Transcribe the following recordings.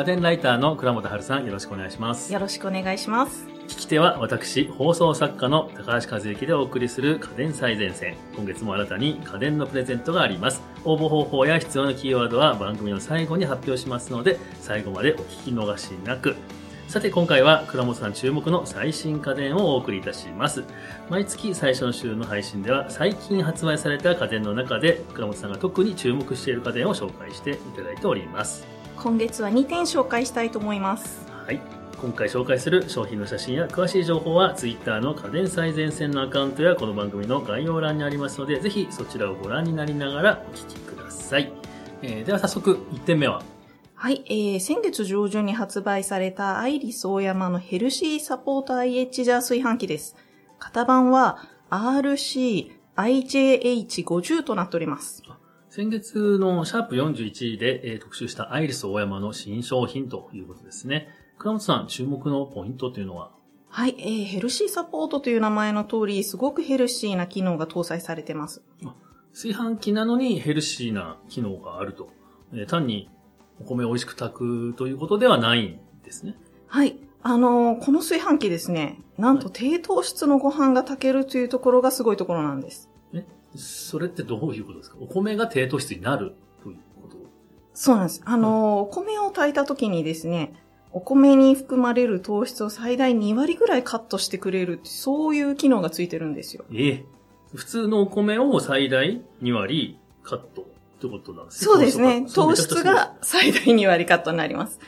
家電ライターの倉本春さん、よろしくお願いします。よろしくお願いします。聞き手は私、放送作家の高橋和之でお送りする家電最前線。今月も新たに家電のプレゼントがあります。応募方法や必要なキーワードは番組の最後に発表しますので、最後までお聞き逃しなく。さて今回は倉本さん注目の最新家電をお送りいたします。毎月最初の週の配信では最近発売された家電の中で倉本さんが特に注目している家電を紹介していただいております。今月は2点紹介したいと思います。はい。今回紹介する商品の写真や詳しい情報は Twitter の家電最前線のアカウントやこの番組の概要欄にありますので、ぜひそちらをご覧になりながらお聞きください。えーでは早速1点目ははい、えー、先月上旬に発売されたアイリスオーヤマのヘルシーサポート IH ジャー炊飯器です。型番は RCIJH50 となっております。先月のシャープ41で、えー特集したアイリス大山の新商品ということですね。倉本さん、注目のポイントというのは？はい、えー、ヘルシーサポートという名前の通り、すごくヘルシーな機能が搭載されてます。炊飯器なのにヘルシーな機能があると。えー単にお米を美味しく炊くということではないんですね。はい。あのーこの炊飯器ですね、なんと低糖質のご飯が炊けるというところがすごいところなんです。え、それってどういうことですか？お米が低糖質になるということ？そうなんです。あのーお米を炊いた時にですね、お米に含まれる糖質を最大2割ぐらいカットしてくれるそういう機能がついてるんですよ。ええ普通のお米を最大2割カットってことなんですそうですね。糖質が最大2割カットになります。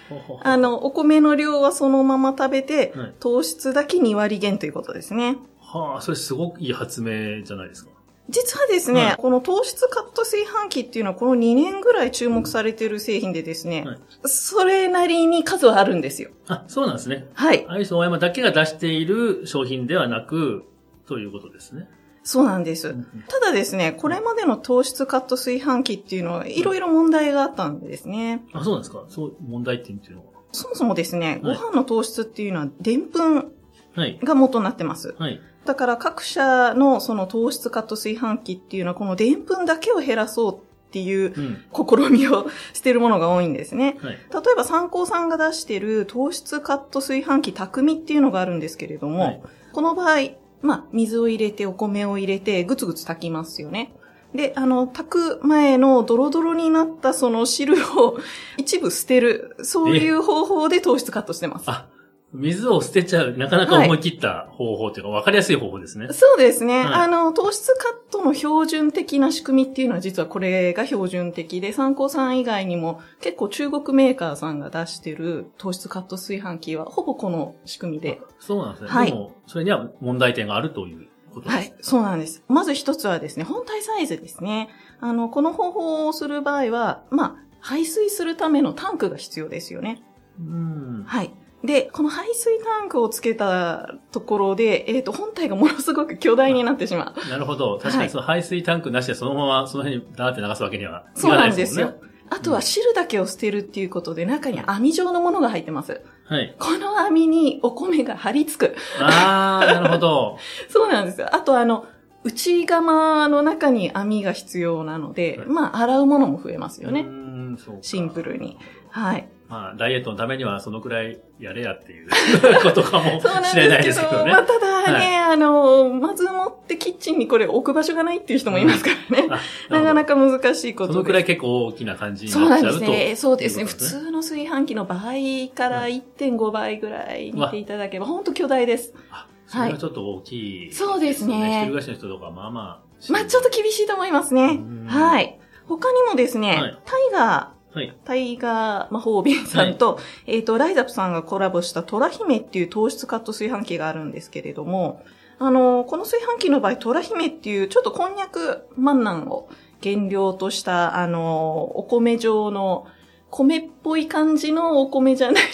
あの、お米の量はそのまま食べて、はい糖質だけ2割減ということですね。はあ、それすごくいい発明じゃないですか。実はですね、はいこの糖質カット炊飯器っていうのはこの2年ぐらい注目されている製品でですね、はいそれなりに数はあるんですよ。あ、そうなんですね。はい。アイス大山だけが出している商品ではなく、ということですね。そうなんです。うんただですね、これまでの糖質カット炊飯器っていうのは、いろいろ問題があったんですね。あ、そうなんですか？そう、問題点っていうのは？そもそもですね、ごはい飯の糖質っていうのは、でんぷんはい。が元になってます。はい。だから各社のその糖質カット炊飯器っていうのは、このでんぷんだけを減らそうっていううん。試みをしてるものが多いんですね。はい。例えば参考さんが出してる糖質カット炊飯器匠っていうのがあるんですけれども、はいこの場合、まあ、水を入れてお米を入れてぐつぐつ炊きますよね。で、あの、炊く前のドロドロになったその汁を一部捨てる、そういう方法で糖質カットしてます。あ、水を捨てちゃう、なかなか思い切った方法というか、わかりやすい方法ですね。そうですね。はいあの、糖質カットの標準的な仕組みっていうのは実はこれが標準的で、参考さん以外にも結構中国メーカーさんが出してる糖質カット炊飯器はほぼこの仕組みで。そうなんですね。はいでも、それには問題点があるということです。はい、そうなんです。まず一つはですね、本体サイズですね。あの、この方法をする場合は、まあ、排水するためのタンクが必要ですよね。うん。はい。で、この排水タンクをつけたところで、えっ、と、本体がものすごく巨大になってしまう。なるほど。確かはいにその排水タンクなしでそのままその辺にダーって流すわけにはいそうかなんですよ。あとは汁だけを捨てるっていうことで、中に網状のものが入ってます。はい。この網にお米が張り付く。あー、なるほど。そうなんですよ。あとあの、内釜の中に網が必要なので、はいまあ、洗うものも増えますよね。うーん、そうかシンプルに。はい。まあ、ダイエットのためにはそのくらいやれやっていう ことかもしれないですすけどね。まあ、ただね、あの、まずもってキッチンにこれ置く場所がないっていう人もいますからね。あなかなかか難しいこと。そのくらい結構大きな感じにそうななっちゃうと。んですね。そうですね。普通の炊飯器の倍から1.5倍ぐらい見ていただければ、本当巨大です。あそれはちょっと大きい、そうですね一人暮らしの人とか、まあまあ。まあちょっと厳しいと思いますねうん。はい。他にもですね、はいタイガー、はい。タイガー魔法瓶さんと、えっ、と、ライザップさんがコラボしたトラ姫っていう糖質カット炊飯器があるんですけれども、あの、この炊飯器の場合、トラ姫っていうちょっとこんにゃく万南を原料とした、あの、お米状の、米っぽい感じのお米じゃない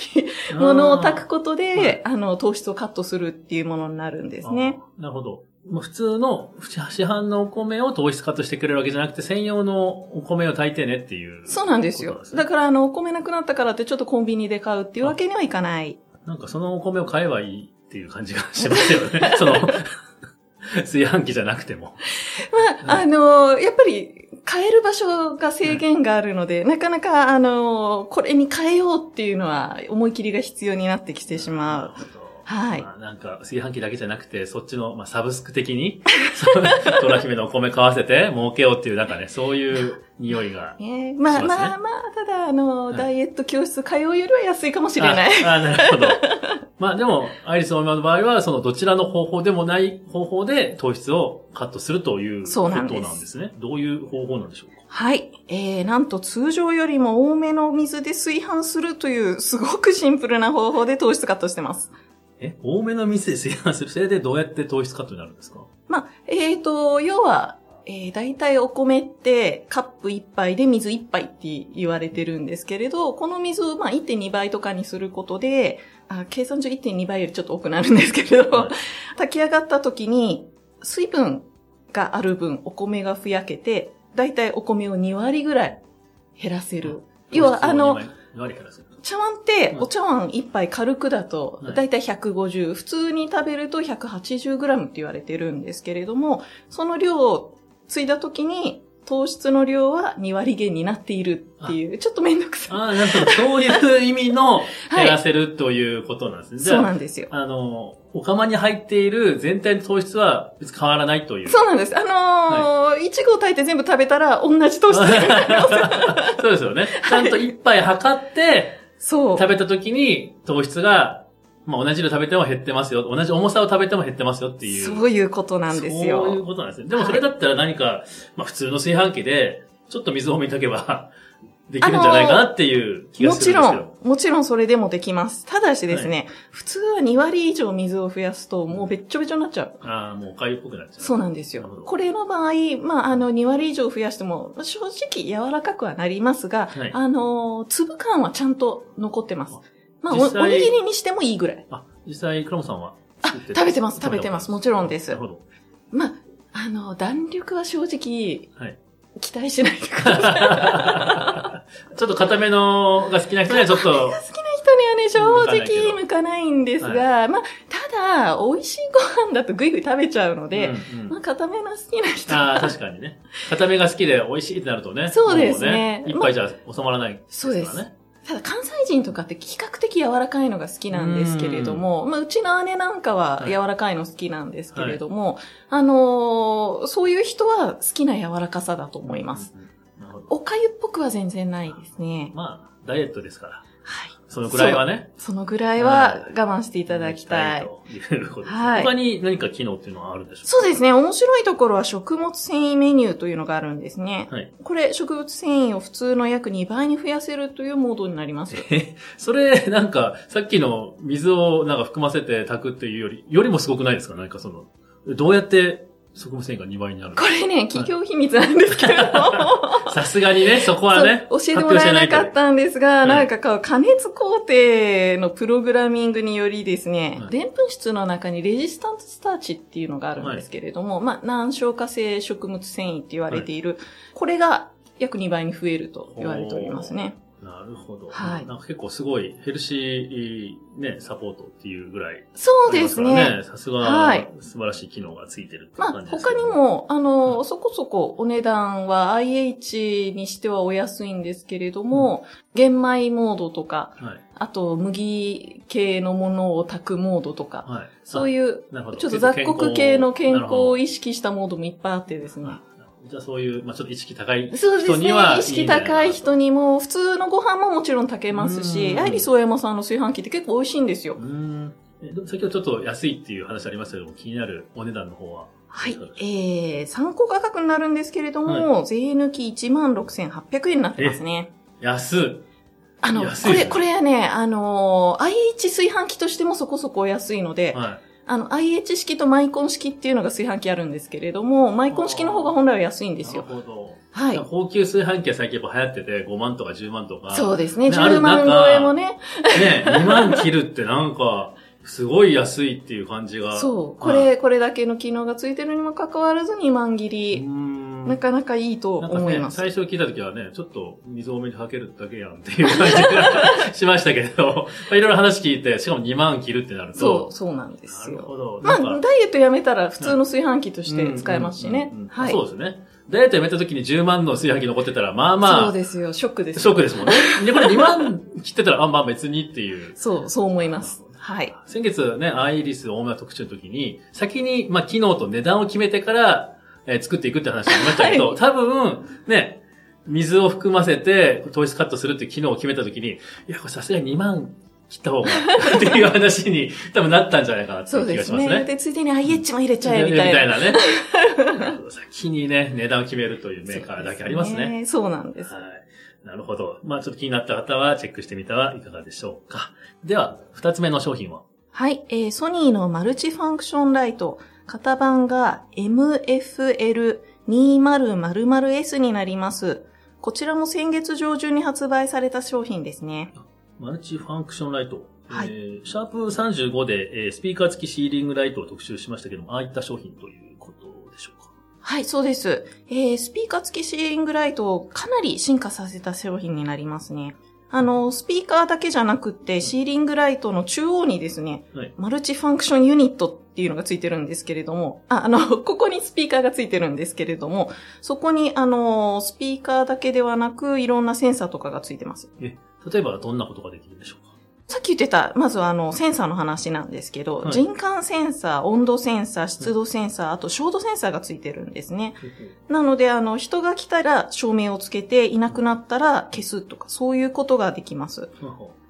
ものを炊くことで、あの、糖質をカットするっていうものになるんですね。なるほど。もう普通の市販のお米を糖質カットしてくれるわけじゃなくて、専用のお米を炊いてねっていう。そうなんですよ。だから、あの、お米なくなったからってちょっとコンビニで買うっていうわけにはいかない。なんかそのお米を買えばいいっていう感じがしますよね。その、炊飯器じゃなくても。まあ、あの、やっぱり、変える場所が制限があるので、なかなか、あの、これに変えようっていうのは、思い切りが必要になってきてしまう。はいまあ、なんか、炊飯器だけじゃなくて、そっちの、まあ、サブスク的に、トラ姫のお米買わせて儲けようっていう、なんかね、そういう匂いが。ね、まあ、しますねまあまあ、ただ、あの、はいダイエット教室通うよりは安いかもしれない。ああ、なるほど。まあでも、アイリスオーマの場合は、そのどちらの方法でもない方法で糖質をカットするということそうななんんですですね。どういう方法なんでしょうか？はい。えー、なんと通常よりも多めの水で炊飯するという、すごくシンプルな方法で糖質カットしてます。え、多めの水で炊飯する。それでどうやって糖質カットになるんですか？まあ、えーと、要は、えー、大体お米ってカップ1杯で水1杯って言われてるんですけれど、この水をまあ1.2倍とかにすることで、あ計算上1.2倍よりちょっと多くなるんですけれど、はい炊き上がった時に水分がある分お米がふやけて、大体お米を2割ぐらい減らせる。要はあの、、2割減らせる。茶碗ってうんお茶碗1杯軽くだとはいだいたい150、普通に食べると 180g って言われてるんですけれども、その量を継いだ時に糖質の量は2割減になっているっていう、ちょっとめんどくさい。ああ、なるほど。そういう意味の 減らせるということなんですね。そうなんですよ。あの、お釜に入っている全体の糖質は別に変わらないという。そうなんです。あのー、いちごを炊いて全部食べたら同じ糖質になります。そうですよね。ちゃんと一杯測って、そう。食べた時に糖質が、まあ同じ量食べても減ってますよ。同じ重さを食べても減ってますよっていう。そういうことなんですよ。そういうことなんですね。でもそれだったら何か、まあ普通の炊飯器で、ちょっと水多めに炊けば、できるんじゃないかなっていう気がもちろするんですけど。ん、もちろんそれでもできます。ただしですね、普通は2割以上水を増やすともうべっちょべちょになっちゃう。ああ、もうお粥っぽくなっちゃう。そうなんですよ。これの場合、まあ、あの、2割以上増やしても、正直柔らかくはなりますが、はいあの、粒感はちゃんと残ってます。まあ、おおにぎりにしてもいいぐらい。あ、実際、クラモさんはあ食べてます食べてますもちろんですなるほど。まあ、あの、弾力は正直、はい。期待しないでください。ちょっと固めのが好きな人にはちょっと、好きな人にはね、正直向かないんですが、まあ、ただ、美味しいご飯だとぐいぐい食べちゃうので、うんうんまあ、固めの好きな人ああ、は、確かにね。固めが好きで美味しいってなるとね。そうですね一杯じゃ収まらないですからね。そうですただ関西人とかって比較的柔らかいのが好きなんですけれども、まあ、うちの姉なんかははい柔らかいの好きなんですけれども、あのーそういう人は好きな柔らかさだと思います。うんうん。おかゆっぽくは全然ないですね。まあ、ダイエットですから。はい。そのくらいはね。そのぐらいは我慢していただきたい。ということです。はい他に何か機能っていうのはあるんでしょうか？そうですね。面白いところは食物繊維メニューというのがあるんですね。はい。これ、植物繊維を普通の約2倍に増やせるというモードになります。え、それ、なんか、さっきの水をなんか含ませて炊くっていうより、よりもすごくないですか？なんかその、どうやって食物繊維が2倍になる。のこれね、企業秘密なんですけれども。さすがにね、そこはね、教えてもらえなかったんですが、いなんかこう、加熱工程のプログラミングによりですね、はい。でんぷん質の中にレジスタントスターチっていうのがあるんですけれども、まあ、難消化性食物繊維って言われている、これが約2倍に増えると言われておりますね。なるほど。はいなんか結構すごいヘルシー、ね、サポートっていうぐらい。そうですね。さすが、はい素晴らしい機能がついてるってまあ感、じですけ他どにも、あの、うんそこそこお値段は IH にしてはお安いんですけれども、玄米モードとか、はい。あと麦系のものを炊くモードとか、はい。そういうちょっと雑穀系の健康をい意識したモードもいっぱいあってですね。じゃあそういう、まあちょっと意識高いそうですね人には。意識高い人に。にも、普通のご飯ももちろん炊けますうし、んアイリスオーヤマさんの炊飯器って結構美味しいんですよう。ん。先ほどちょっと安いっていう話ありましたけども、気になるお値段の方は。はい。えー、参考価格になるんですけれども、税抜き16,800円になってますね。安い。あの、これ、これはね、あのー、IH 炊飯器としてもそこそこお安いので、はあの、IH 式とマイコン式っていうのが炊飯器あるんですけれども、マイコン式の方が本来は安いんい。ですよ。なるほど。はい。高級炊飯器は最近やっぱ流行ってて、5万とか10万とか。そうですね。ねある10万中超えもね。ね、2万切るってなんか、すごい安いっていう感じが。そう。こはいれ、これだけの機能がついてるにもかかわらず2万切り。なかなかいいと思います。最初聞いた時はね、ちょっと水多めにかけるだけやんっていう感じがしましたけど、まあいろいろ話聞いて、しかも2万切るってなると。そう、そうなんですよ。なるほど。まあ、ダイエットやめたら普通の炊飯器として使えますしね。はい。そうですね。ダイエットやめた時に10万の炊飯器残ってたら、まあまあ、そうですよ。ショックです。ショックですもんね。で、これ2万切ってたら、あ、まあ別にっていう。そう、そう思います。はい。先月ね、アイリス大村特集の時に、先に、まあ、機能と値段を決めてから、えー作っていくって話がありましたけど、はい多分、ね、水を含ませて糖質カットするっていう機能を決めた時に、いや、これさすがに2万切った方が、っていう話に多分なったんじゃないかなってそいうう気ですね。がしますね。で、ついでに IH も入れちゃえ、みたいな。ね。先にね、値段を決めるというメーカーだけありますね。そうなんです。はい。なるほど。まあちょっと気になった方はチェックしてみてはいかがでしょうか。では、二つ目の商品は？はい、えー、ソニーのマルチファンクションライト、型番が MFL2000S になります。こちらも先月上旬に発売された商品ですね。マルチファンクションライト。はいえーシャープ35で、えースピーカー付きシーリングライトを特集しましたけども、ああいった商品ということでしょうか？はい、そうです。えー、スピーカー付きシーリングライトをかなり進化させた商品になりますね。あの、スピーカーだけじゃなくって、シーリングライトの中央にですね、はい。マルチファンクションユニットっていうのがついてるんですけれども、あ、あの、ここにスピーカーがついてるんですけれども、そこに、あの、スピーカーだけではなく、いろんなセンサーとかがついてます。え、例えばどんなことができるんでしょうか？さっき言ってた、まずはあの、センサーの話なんですけど、はい人感センサー、温度センサー、湿度センサー、あと照度センサーがついてるんですね。なので、あの、人が来たら照明をつけて、いなくなったら消すとか、そういうことができます。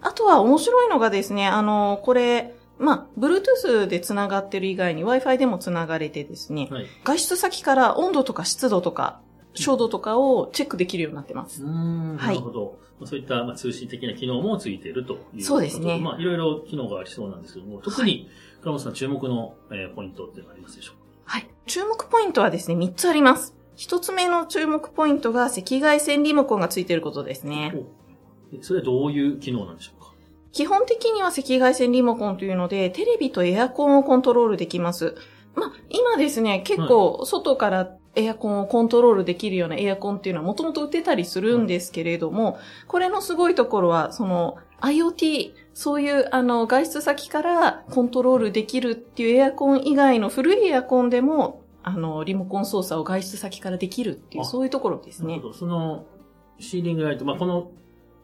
あとは面白いのがですね、あの、これ、まあ、Bluetooth で繋がってる以外に Wi-Fi でも繋がれてですね、はい。外出先から温度とか湿度とか、照度とかをチェックできるようになってます。うーん、はないるほど。まあそういったまあ通信的な機能もついているということそうですねまあ、いろいろ機能がありそうなんですけども、特に、倉本さん注目の、えーポイントっていうのはありますでしょうか？はい。注目ポイントはですね、3つあります。1つ目の注目ポイントが赤外線リモコンがついていることですね。えそれはどういう機能なんでしょうか？基本的には赤外線リモコンというので、テレビとエアコンをコントロールできます。まあ、今ですね、結構外からエアコンをコントロールできるようなエアコンっていうのはもともと売ってたりするんですけれども、これのすごいところは、その IoT、そういうあの外出先からコントロールできるっていうエアコン以外の古いエアコンでも、あの、リモコン操作を外出先からできるっていう、あそういうところですねなるほ。ど。その、シーリングライト、まあ、この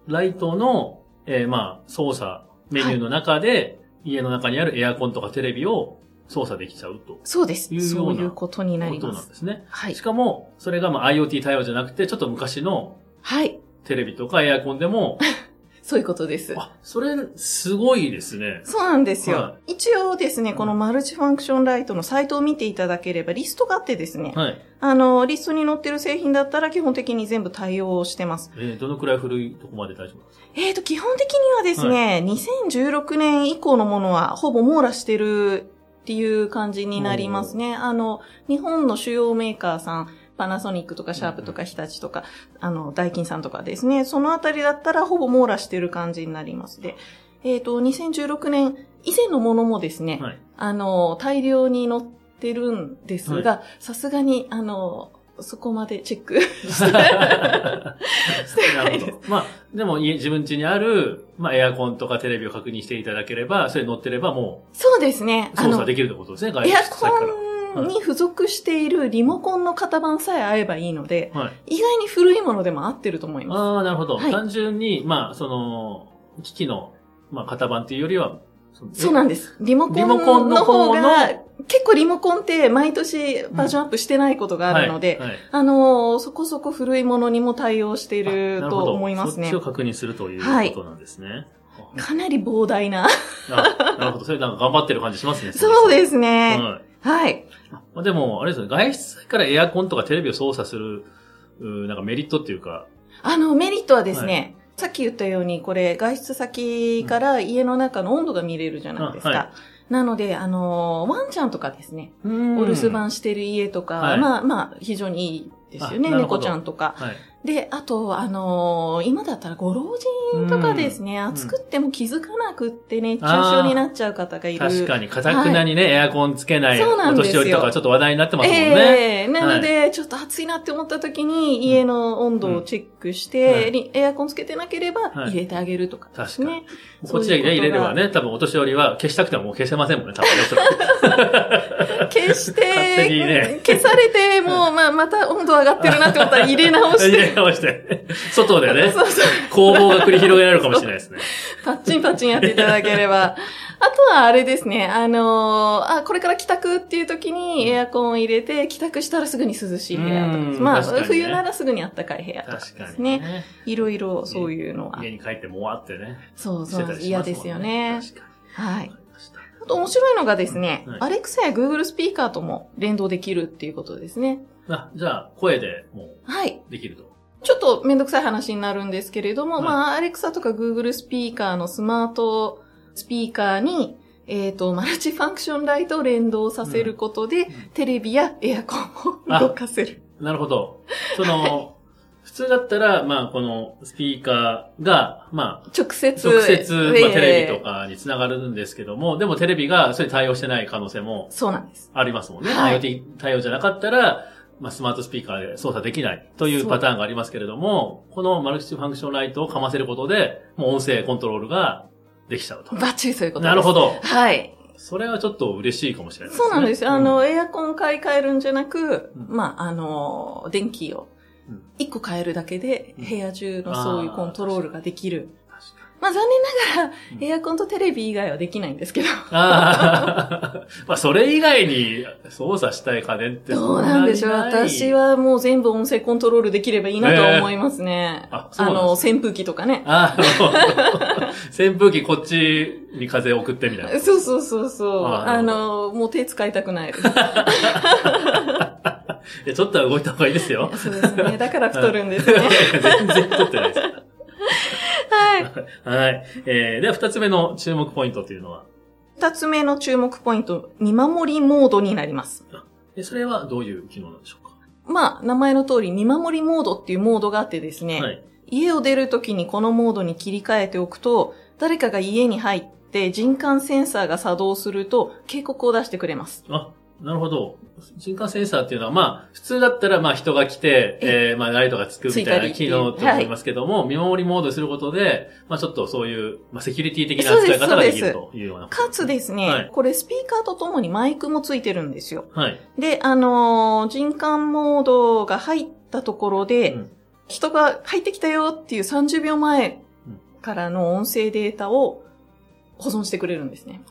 ライトの、えーまあ、操作メニューの中で、家の中にあるエアコンとかテレビを操作できちゃうとそうです。そういうことになります。なんですね。はいし。かも、それがまあ IoT 対応じゃなくて、ちょっと昔のはい。テレビとかエアコンでも、そういうことです。あ、それ、すごいですね。そうなんですよ。は一応ですね、このマルチファンクションライトのサイトを見ていただければリストがあってですね、はい。あの、リストに載ってる製品だったら基本的に全部対応してます。えーどのくらい古いとこまで大丈夫ですか？えーと、基本的にはですね、2016年以降のものはほぼ網羅してるっていう感じになりますね。あの、日本の主要メーカーさん、パナソニックとかシャープとか日立とか、あの、ダイキンさんとかですね、そのあたりだったらほぼ網羅してる感じになります。で、えっ、と、2016年以前のものもですね、はい。あの、大量に載ってるんですが、さすがに、あの、そこまでチェックし てしてなない。まあ、でも家、自分家にある、まあ、エアコンとかテレビを確認していただければ、それ乗ってればもそうですね。う操作できるってことですね、外エア出先から。コンに付属しているリモコンの型番さえ合えばいいので、はい。意外に古いものでも合ってると思いまああ、なるほど。はい単純に、まあ、その、機器の、まあ、型番っていうよりは、そうなんです。リモコンの方が、結構リモコンって毎年バージョンアップしてないことがあるので、はいはいあのーそこそこ古いものにも対応していると思いますねそっちを。確認するというはいことなんですね。かなり膨大な。あなるほど。それなんか頑張ってる感じしますね。そうですすね。はい。はい。まあ、でも、あれですね、外出先からエアコンとかテレビを操作する、なんかメリットっていうか、あの、メリットはですね、さっき言ったように、これ、外出先から家の中の温度が見れるじゃないですか。あはいなので、あの、ワンちゃんとかですね、おお留守番してる家とか、はい。まあまあ、非常にいいですよね、猫ちゃんとか。はい。で、あと、あのー今だったらご老人とかですね、ん。暑くっても気づかなくって熱中症になっちゃう方がいる。確かに、かたくなにね、エアコンつけないそうなお年寄りとかちょっと話題になってますもんね。ええ。なので、ちょっと暑いなって思った時に、家の温度をチェックして、うん。にエアコンつけてなければはい。入れてあげるとかですね。こっちでね、入れればね、多分お年寄りは消したくてももう消せませんもんね、多分。消して、ね。消されて、もう、まあ、また温度上がってるなって思ったら入れ直し入て。れ直して、外でね。攻防が繰り広げられるかもしれないですね。パッチンパッチンやっていただければ。あとはあれですね、あのーあ、これから帰宅っていう時にエアコンを入れて、帰宅したらすぐに涼しい部屋とかうんまあ、ね冬ならすぐに暖かい部屋とかですね。にね。いろいろそういうのは。家に帰ってもわってね。そうそうしてたりし嫌ですよね。はいあと面白いのがですね、はいアレクサや Google スピーカーとも連動できるっていうことですね。あ、じゃあ、声でもはい。うできると。ちょっとめんどくさい話になるんですけれども、はいまあ、アレクサとか Google スピーカーのスマートスピーカーに、えっ、と、マルチファンクションライトを連動させることで、んテレビやエアコンを動かせる。なるほど。その、普通だったら、まあ、このスピーカーが、まあ、直接。直接、まあ、えーテレビとかにつながるんですけども、でもテレビがそれに対応してない可能性もそうなんです。ありますもんね。はい対応じゃなかったら、まあ、スマートスピーカーで操作できないというパターンがありますけれども、このマルチファンクションライトをかませることで、もう音声コントロールができちゃうと。バッチリそういうことです。なるほど。はい。それはちょっと嬉しいかもしれないそうなんですよ。あうんの、エアコン買い替えるんじゃなく、うんまあ、あの、電気をうん一個変えるだけで、うん部屋中のそういうコントロールができる。確かまあ、残念ながらう、んエアコンとテレビ以外はできないんですけど。にああ、まあ、それ以外に操作したい家電ってどうなんでしょう私。はもう全部音声コントロールできればいいなと思いますね。あそうあの、扇風機とかね。ああ、扇風機こっちに風を送ってみたいな。そうそうそうそう。ああの、もう手使いたくない ちょっとは動いた方がいいですよ。そうですね。だから太るんですね。全然撮ってないです。はい。はい。えー、では二つ目の注目ポイントというのは、二つ目の注目ポイント、見守りモードになります。えそれはどういう機能なんでしょうか？まあ、名前の通り、見守りモードっていうモードがあってですね、はい。家を出るときにこのモードに切り替えておくと、誰かが家に入って人感センサーが作動すると警告を出してくれます。あ、なるほど。人感センサーっていうのは、まあ、普通だったら、まあ、人が来て、えー、まあ、ライトがつくみたいな機能と思いますけども、見守りモードすることで、まあ、ちょっとそういう、まあ、セキュリティ的な扱い方ができるというような。かつですね、はいこれスピーカーとともにマイクもついてるんですよ。はい。で、あのー人感モードが入ったところで、うん人が入ってきたよっていう30秒前からの音声データを保存してくれるんですね。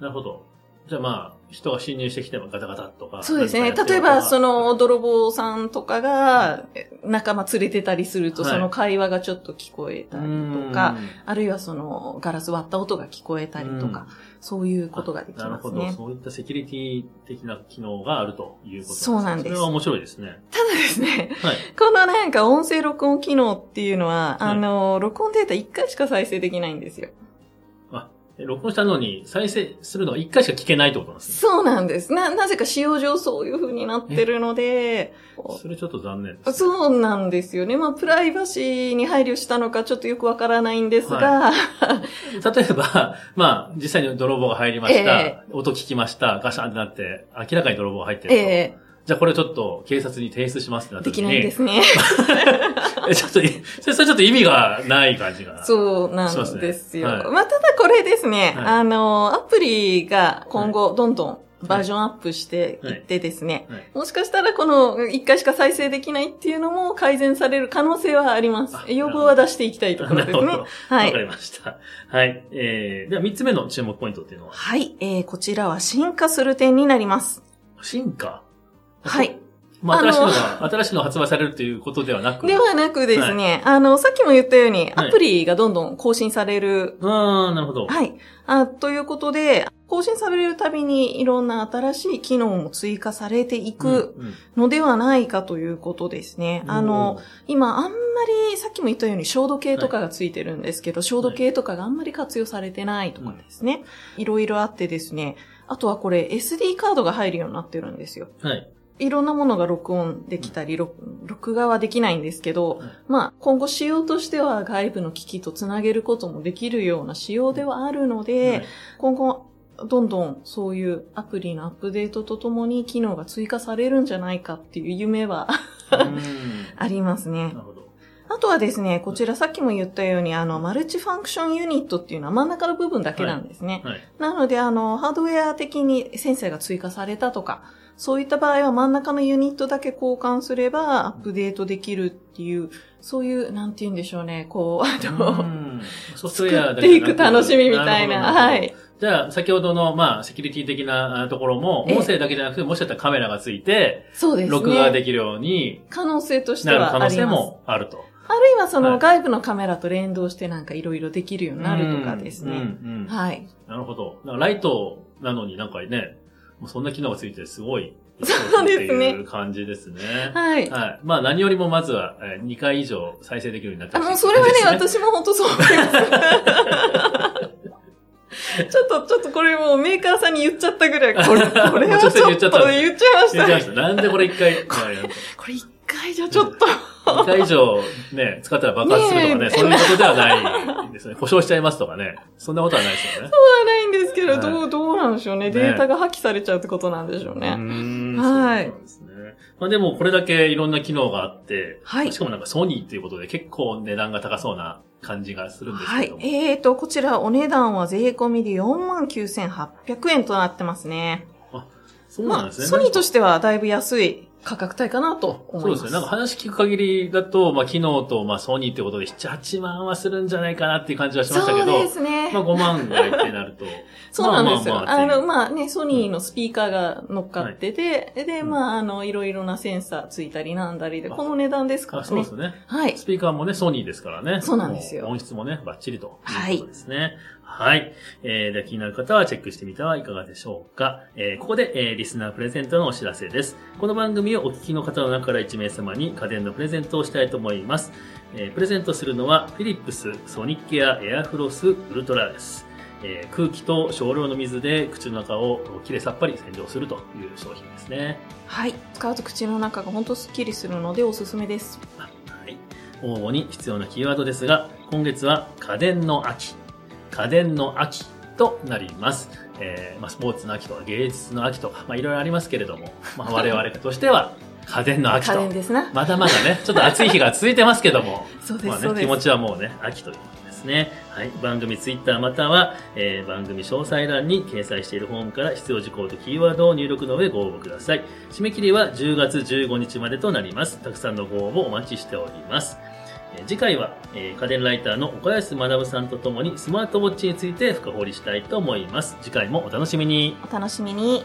なるほど。じゃあまあ、人が侵入してきてもガタガタとか。そうですね。例えば、その、泥棒さんとかが、仲間連れてたりすると、はいその会話がちょっと聞こえたりとか、、あるいはその、ガラス割った音が聞こえたりとか、そういうことができなるほど。ますね。そういったセキュリティ的な機能があるということそうなんですそれは面白いですね。ただですね、はい。このなんか音声録音機能っていうのは、はいあの、録音データ1回しか再生できないんですよ。え録音したのに再生するのは1回しか聞けないってことなんですね。そうなんです。な、なぜか使用上そういう風になってるので、それちょっと残念です、ね。そうなんですよね。まあ、プライバシーに配慮したのかちょっとよくわからないんですが、例えば、まあ、実際に泥棒が入りました。え音聞きました。ガシャンってなって、明らかに泥棒が入ってると。えじゃあこれちょっと警察に提出しますってなえった時に。できないですね。えちょっと、それちょっと意味がない感じが。そうなんですよ。はいまあ、ただこれですね、はいあの、アプリが今後どんどんバージョンアップしていってですね、はいもしかしたらこの1回しか再生できないっていうのも改善される可能性はありますあ。要望は出していきたいところですねなるほど。はいわか。りました。はい。えー、では三つ目の注目ポイントっていうのは、はい、えー、こちらは進化する点になります。進化？はい。まあ、新しいのが、新しいのが発売されるということではなく。ではなくですね、あの、さっきも言ったように、はいアプリがどんどん更新される。ああ、なるほど。はい。あということで、更新されるたびにいろんな新しい機能も追加されていくうんうんのではないかということですね。あの、、今あんまり、さっきも言ったように消毒系とかがついてるんですけど、消毒系とかがあんまり活用されてないとかですね。いろいろあってですね。あとはこれ SD カードが入るようになってるんですよ。はい。いろんなものが録音できたり、録録画はできないんですけど、まあ、今後仕様としては外部の機器とつなげることもできるような仕様ではあるので、はい今後、どんどんそういうアプリのアップデートとともに機能が追加されるんじゃないかっていう夢はうん ありますね。あとはですね、こちらさっきも言ったように、あの、マルチファンクションユニットっていうのは真ん中の部分だけなんですね。はい。なので、あの、ハードウェア的にセンサーが追加されたとか、そういった場合は真ん中のユニットだけ交換すればアップデートできるっていう、そういう、なんて言うんでしょうね、こう、あの、うんソフトウェア作っていく楽しみみたいな、るほどはい。じゃあ、先ほどの、まあ、セキュリティ的なあところも、ええ音声だけじゃなくて、もしかしたらカメラがついて、そうですね。録画できるように可能性としてはあ。可能性もあると。あるいはそはいの外部のカメラと連動してなんかいろいろできるようになるとかですね。はい。なるほど。ライトなのになんかね、そんな機能がついてすごい。そうですねっていう感じですね。はい。はい。まあ何よりもまずはえー2回以上再生できるようになってあ、ほしいもうそれはね、私も本当そう思います。ちょっと、ちょっとこれもうメーカーさんに言っちゃったぐらい、これ、これはちょっと言っちゃったんです言っちゃいました。なんでこれ1回、ここれ一回じゃちょっと。2回以上ね、使ったら爆発するとかね、ねえそういうことではないですね。故障しちゃいますとかね。そんなことはないですよね。はないんですけど、はいどう、どうなんでしょうね。ねデータが破棄されちゃうってことなんでしょううね。ーんはい。まあでもこれだけいろんな機能があって、はいしかもなんかソニーっていうことで結構値段が高そうな感じがするんですはいけど。も。えーと、こちらお値段は税込みで49,800円となってますね。まあ、そうなんですね。ソニーとしてはだいぶ安い価格帯かなと思います。そうですね。なんか話聞く限りだと、まあ、機能と、まあ、ソニーってことで7、8万はするんじゃないかなっていう感じはしましたけど、そうですね。まあ、5万ぐらいってなると。そうなんですよ。まあまあまああの、まあね、ソニーのスピーカーが乗っかってて、で、うんまあ、あの、いろいろなセンサーついたりなんだりで、この値段ですからねあそうです。ね。はい。スピーカーもね、ソニーですからね。そうなんですよ音質もね、バッチリということですね。はい。えー、では気になる方はチェックしてみてはいかがでしょうか。えー、ここで、えー、リスナープレゼントのお知らせです。この番組をお聞きの方の中から1名様に家電のプレゼントをしたいと思います。えー、プレゼントするのは、フィリップスソニックエアエアフロスウルトラです。えー空気と少量の水で口の中をきれいさっぱり洗浄するという商品ですね。はい。使うと口の中が本当スッキリするのでおすすめです。はい。応募に必要なキーワードですが、今月は家電の秋。家電の秋となります。えーまあ、スポーツの秋とか芸術の秋とか、まあ、いろいろありますけれども、まあ、我々としては家電の秋家と。電ですな。まだまだね、ちょっと暑い日が続いてますけども、そうです、まあね。気持ちはもうね、秋ということですね。はい。番組ツイッターまたは、えー番組詳細欄に掲載しているフォームから必要事項とキーワードを入力の上ご応募ください。締め切りは10月15日までとなります。たくさんのご応募お待ちしております。えー次回は、えー家電ライターの岡安学さんとともにスマートウォッチについて深掘りしたいと思います。次回もお楽しみに。お楽しみに。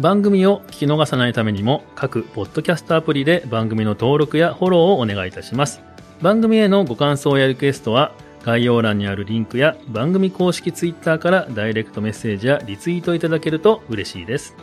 番組を聞き逃さないためにも各ポッドキャストアプリで番組の登録やフォローをお願いいたします番組へのご感想やリクエストは概要欄にあるリンクや番組公式ツイッターからダイレクトメッセージやリツイートいただけると嬉しいです